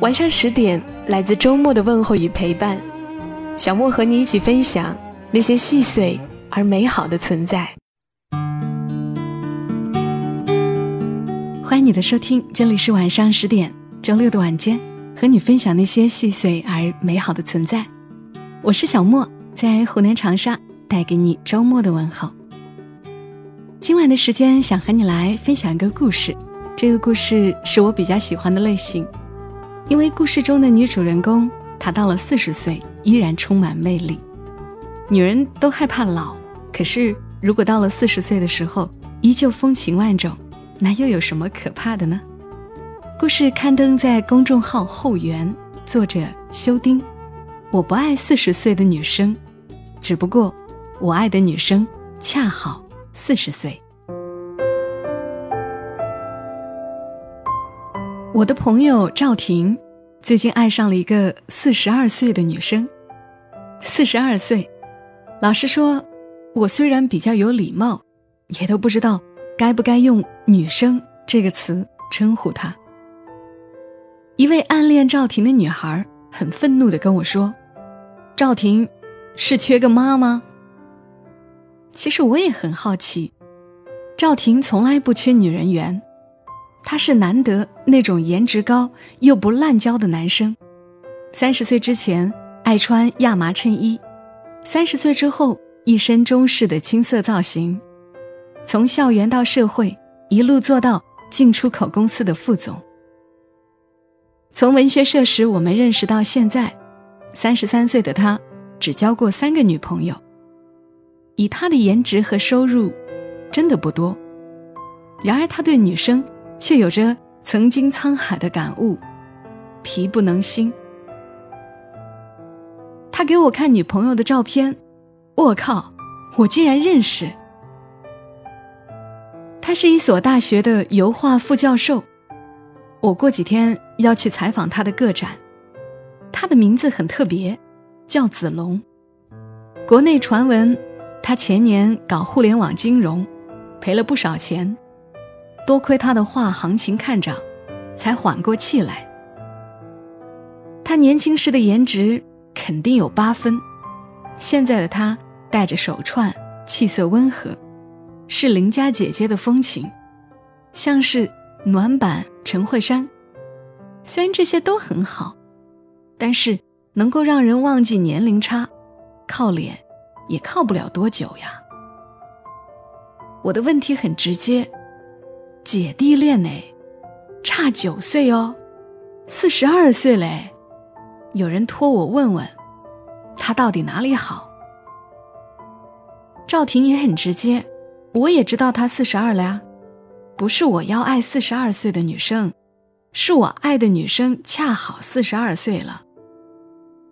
晚上十点，来自周末的问候与陪伴，小莫和你一起分享那些细碎而美好的存在。欢迎你的收听，这里是晚上十点，周六的晚间，和你分享那些细碎而美好的存在。我是小莫，在湖南长沙带给你周末的问候。今晚的时间，想和你来分享一个故事，这个故事是我比较喜欢的类型。因为故事中的女主人公，她到了四十岁依然充满魅力。女人都害怕老，可是如果到了四十岁的时候依旧风情万种，那又有什么可怕的呢？故事刊登在公众号后园，作者修丁。我不爱四十岁的女生，只不过我爱的女生恰好四十岁。我的朋友赵婷，最近爱上了一个四十二岁的女生。四十二岁，老实说，我虽然比较有礼貌，也都不知道该不该用“女生”这个词称呼她。一位暗恋赵婷的女孩很愤怒的跟我说：“赵婷，是缺个妈吗？”其实我也很好奇，赵婷从来不缺女人缘。他是难得那种颜值高又不滥交的男生，三十岁之前爱穿亚麻衬衣，三十岁之后一身中式的青涩造型，从校园到社会一路做到进出口公司的副总。从文学社时我们认识到现在，三十三岁的他只交过三个女朋友。以他的颜值和收入，真的不多。然而他对女生。却有着曾经沧海的感悟，皮不能新。他给我看女朋友的照片，我靠，我竟然认识。他是一所大学的油画副教授，我过几天要去采访他的个展。他的名字很特别，叫子龙。国内传闻，他前年搞互联网金融，赔了不少钱。多亏他的画行情看涨，才缓过气来。他年轻时的颜值肯定有八分，现在的他戴着手串，气色温和，是邻家姐姐的风情，像是暖版陈慧珊。虽然这些都很好，但是能够让人忘记年龄差，靠脸也靠不了多久呀。我的问题很直接。姐弟恋呢，差九岁哦，四十二岁嘞。有人托我问问，他到底哪里好？赵婷也很直接，我也知道他四十二了呀。不是我要爱四十二岁的女生，是我爱的女生恰好四十二岁了。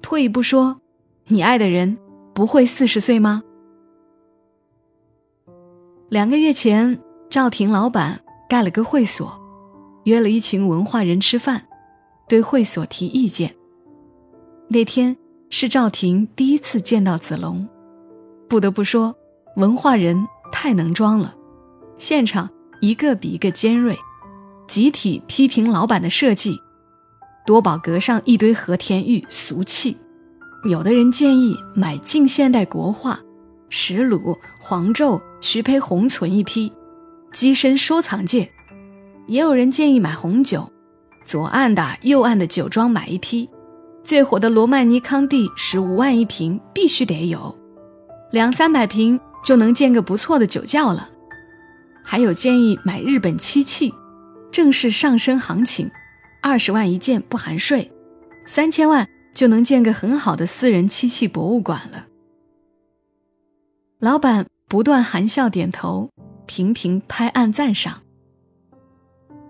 退一步说，你爱的人不会四十岁吗？两个月前，赵婷老板。盖了个会所，约了一群文化人吃饭，对会所提意见。那天是赵婷第一次见到子龙，不得不说，文化人太能装了，现场一个比一个尖锐，集体批评老板的设计，多宝阁上一堆和田玉俗气，有的人建议买近现代国画，石鲁、黄胄、徐悲鸿存一批。跻身收藏界，也有人建议买红酒，左岸的、右岸的酒庄买一批，最火的罗曼尼康帝十五万一瓶，必须得有，两三百瓶就能建个不错的酒窖了。还有建议买日本漆器，正是上升行情，二十万一件不含税，三千万就能建个很好的私人漆器博物馆了。老板不断含笑点头。频频拍案赞赏。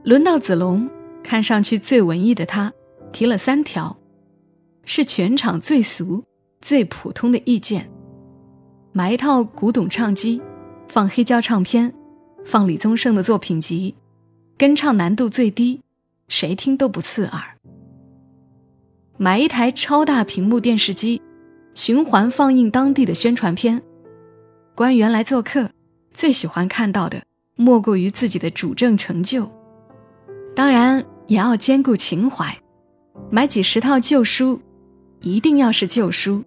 轮到子龙，看上去最文艺的他，提了三条，是全场最俗、最普通的意见：买一套古董唱机，放黑胶唱片，放李宗盛的作品集，跟唱难度最低，谁听都不刺耳；买一台超大屏幕电视机，循环放映当地的宣传片。官员来做客，最喜欢看到的莫过于自己的主政成就。当然也要兼顾情怀，买几十套旧书，一定要是旧书，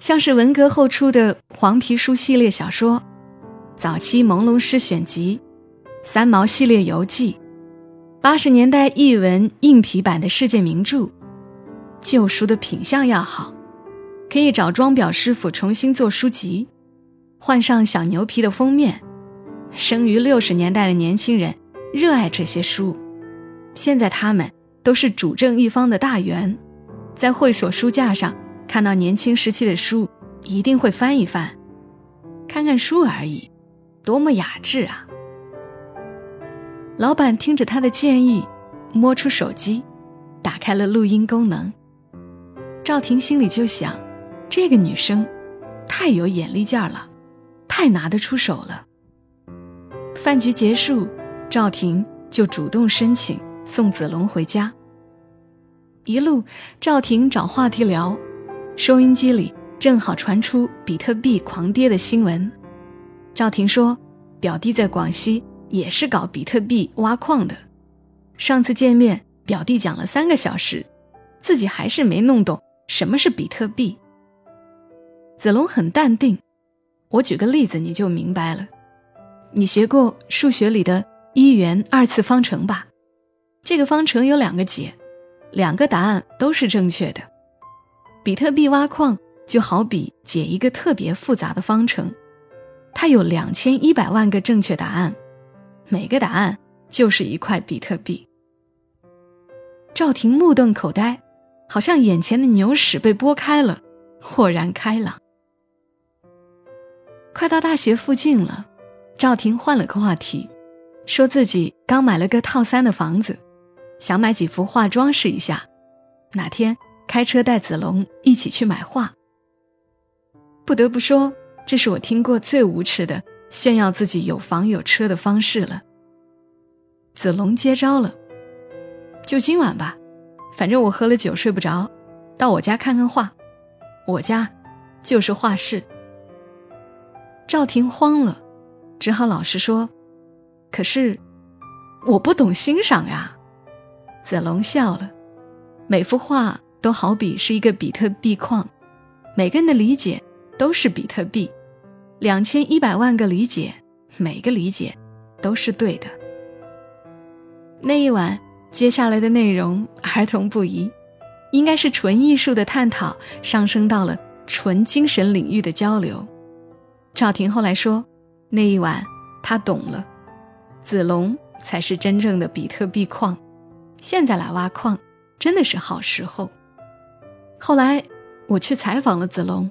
像是文革后出的黄皮书系列小说，早期朦胧诗选集，三毛系列游记，八十年代译文硬皮版的世界名著。旧书的品相要好，可以找装裱师傅重新做书籍，换上小牛皮的封面。生于六十年代的年轻人热爱这些书。现在他们都是主政一方的大员，在会所书架上看到年轻时期的书，一定会翻一翻，看看书而已，多么雅致啊！老板听着他的建议，摸出手机，打开了录音功能。赵婷心里就想，这个女生太有眼力劲儿了，太拿得出手了。饭局结束，赵婷就主动申请。送子龙回家，一路赵婷找话题聊，收音机里正好传出比特币狂跌的新闻。赵婷说，表弟在广西也是搞比特币挖矿的，上次见面，表弟讲了三个小时，自己还是没弄懂什么是比特币。子龙很淡定，我举个例子你就明白了，你学过数学里的一元二次方程吧？这个方程有两个解，两个答案都是正确的。比特币挖矿就好比解一个特别复杂的方程，它有两千一百万个正确答案，每个答案就是一块比特币。赵婷目瞪口呆，好像眼前的牛屎被拨开了，豁然开朗。快到大学附近了，赵婷换了个话题，说自己刚买了个套三的房子。想买几幅画装饰一下，哪天开车带子龙一起去买画。不得不说，这是我听过最无耻的炫耀自己有房有车的方式了。子龙接招了，就今晚吧，反正我喝了酒睡不着，到我家看看画。我家就是画室。赵婷慌了，只好老实说：“可是我不懂欣赏呀。”子龙笑了，每幅画都好比是一个比特币矿，每个人的理解都是比特币，两千一百万个理解，每个理解都是对的。那一晚，接下来的内容儿童不宜，应该是纯艺术的探讨，上升到了纯精神领域的交流。赵婷后来说，那一晚他懂了，子龙才是真正的比特币矿。现在来挖矿，真的是好时候。后来我去采访了子龙，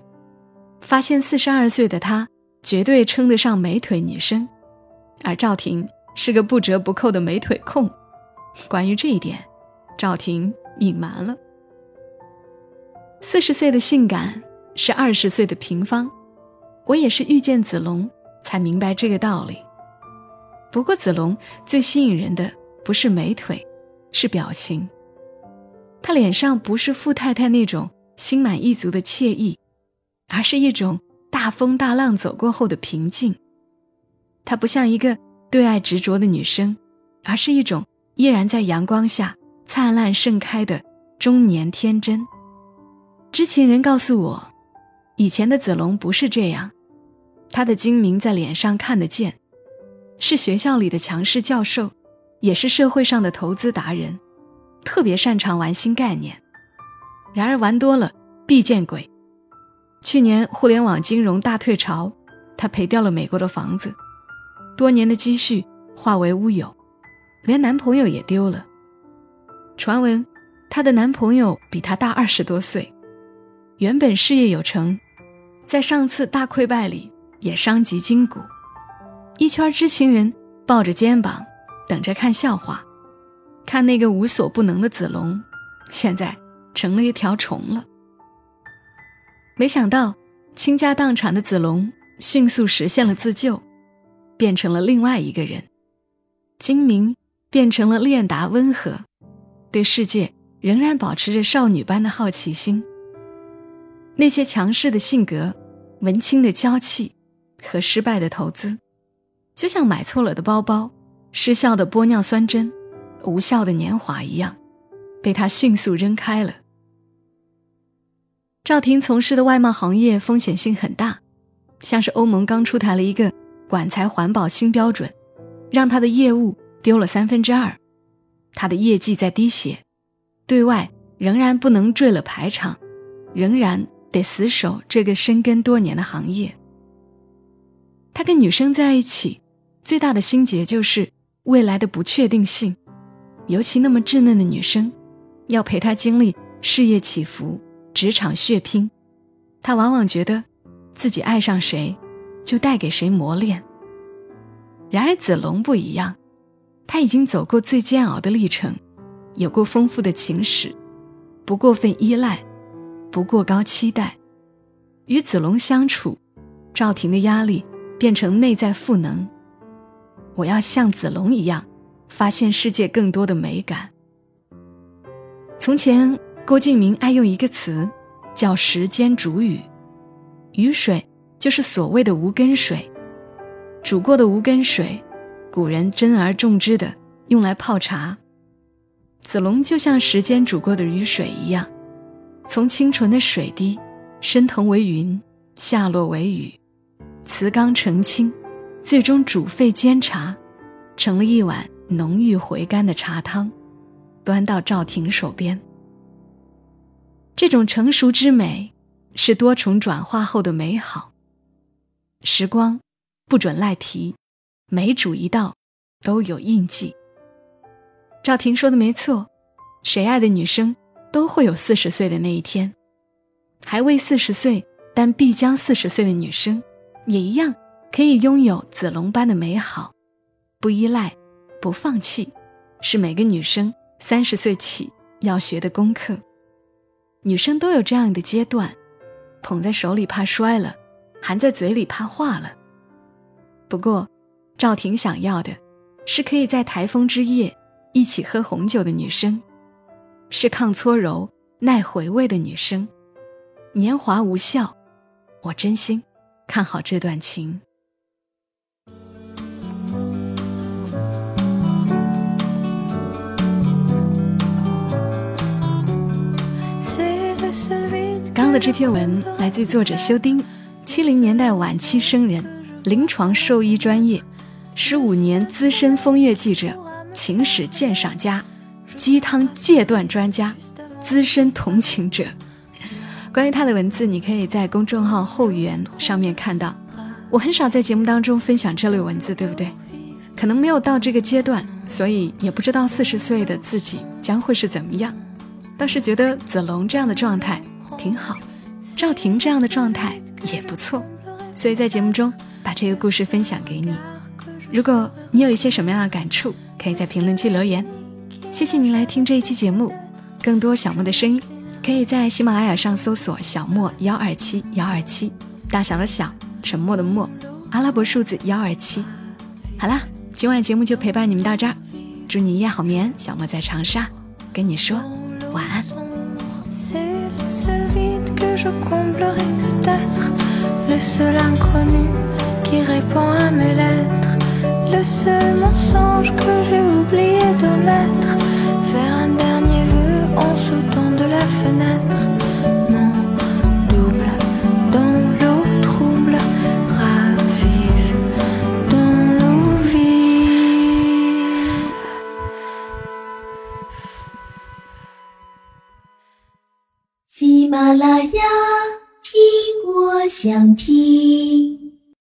发现四十二岁的他绝对称得上美腿女生，而赵婷是个不折不扣的美腿控。关于这一点，赵婷隐瞒了。四十岁的性感是二十岁的平方，我也是遇见子龙才明白这个道理。不过子龙最吸引人的不是美腿。是表情，他脸上不是富太太那种心满意足的惬意，而是一种大风大浪走过后的平静。她不像一个对爱执着的女生，而是一种依然在阳光下灿烂盛开的中年天真。知情人告诉我，以前的子龙不是这样，他的精明在脸上看得见，是学校里的强势教授。也是社会上的投资达人，特别擅长玩新概念。然而玩多了必见鬼。去年互联网金融大退潮，她赔掉了美国的房子，多年的积蓄化为乌有，连男朋友也丢了。传闻她的男朋友比她大二十多岁，原本事业有成，在上次大溃败里也伤及筋骨。一圈知情人抱着肩膀。等着看笑话，看那个无所不能的子龙，现在成了一条虫了。没想到倾家荡产的子龙迅速实现了自救，变成了另外一个人。精明变成了练达温和，对世界仍然保持着少女般的好奇心。那些强势的性格、文青的娇气和失败的投资，就像买错了的包包、失效的玻尿酸针、无效的年华一样，被他迅速扔开了。赵婷从事的外贸行业风险性很大，像是欧盟刚出台了一个管材环保新标准，让他的业务丢了三分之二，他的业绩在滴血，对外仍然不能坠了排场，仍然。得死守这个深耕多年的行业。他跟女生在一起，最大的心结就是未来的不确定性，尤其那么稚嫩的女生，要陪他经历事业起伏、职场血拼，他往往觉得自己爱上谁，就带给谁磨练。然而子龙不一样，他已经走过最煎熬的历程，有过丰富的情史，不过分依赖。不过高期待，与子龙相处，赵婷的压力变成内在赋能。我要像子龙一样，发现世界更多的美感。从前，郭敬明爱用一个词，叫“时间煮雨”，雨水就是所谓的无根水。煮过的无根水，古人珍而重之的用来泡茶。子龙就像时间煮过的雨水一样。从清纯的水滴，升腾为云，下落为雨，瓷缸澄清，最终煮沸煎茶，成了一碗浓郁回甘的茶汤，端到赵婷手边。这种成熟之美，是多重转化后的美好。时光不准赖皮，每煮一道都有印记。赵婷说的没错，谁爱的女生？都会有四十岁的那一天，还未四十岁但必将四十岁的女生，也一样可以拥有子龙般的美好。不依赖，不放弃，是每个女生三十岁起要学的功课。女生都有这样的阶段，捧在手里怕摔了，含在嘴里怕化了。不过，赵婷想要的，是可以在台风之夜一起喝红酒的女生。是抗搓揉、耐回味的女生，年华无效，我真心看好这段情。刚刚的这篇文来自作者修丁，七零年代晚期生人，临床兽医专业，十五年资深风月记者，情史鉴赏家。鸡汤戒断专家，资深同情者。关于他的文字，你可以在公众号后援上面看到。我很少在节目当中分享这类文字，对不对？可能没有到这个阶段，所以也不知道四十岁的自己将会是怎么样。倒是觉得子龙这样的状态挺好，赵婷这样的状态也不错，所以在节目中把这个故事分享给你。如果你有一些什么样的感触，可以在评论区留言。谢谢您来听这一期节目，更多小莫的声音，可以在喜马拉雅上搜索“小莫幺二七幺二七”，大小的小，沉默的默，阿拉伯数字幺二七。好啦，今晚节目就陪伴你们到这儿，祝你一夜好眠。小莫在长沙跟你说晚安。le seul mensonge que j'ai oublié de mettre. Faire un dernier vœu en sautant de la fenêtre. Mon double dans l'eau trouble ravive dans nos vies. 喜马拉雅，听我想听。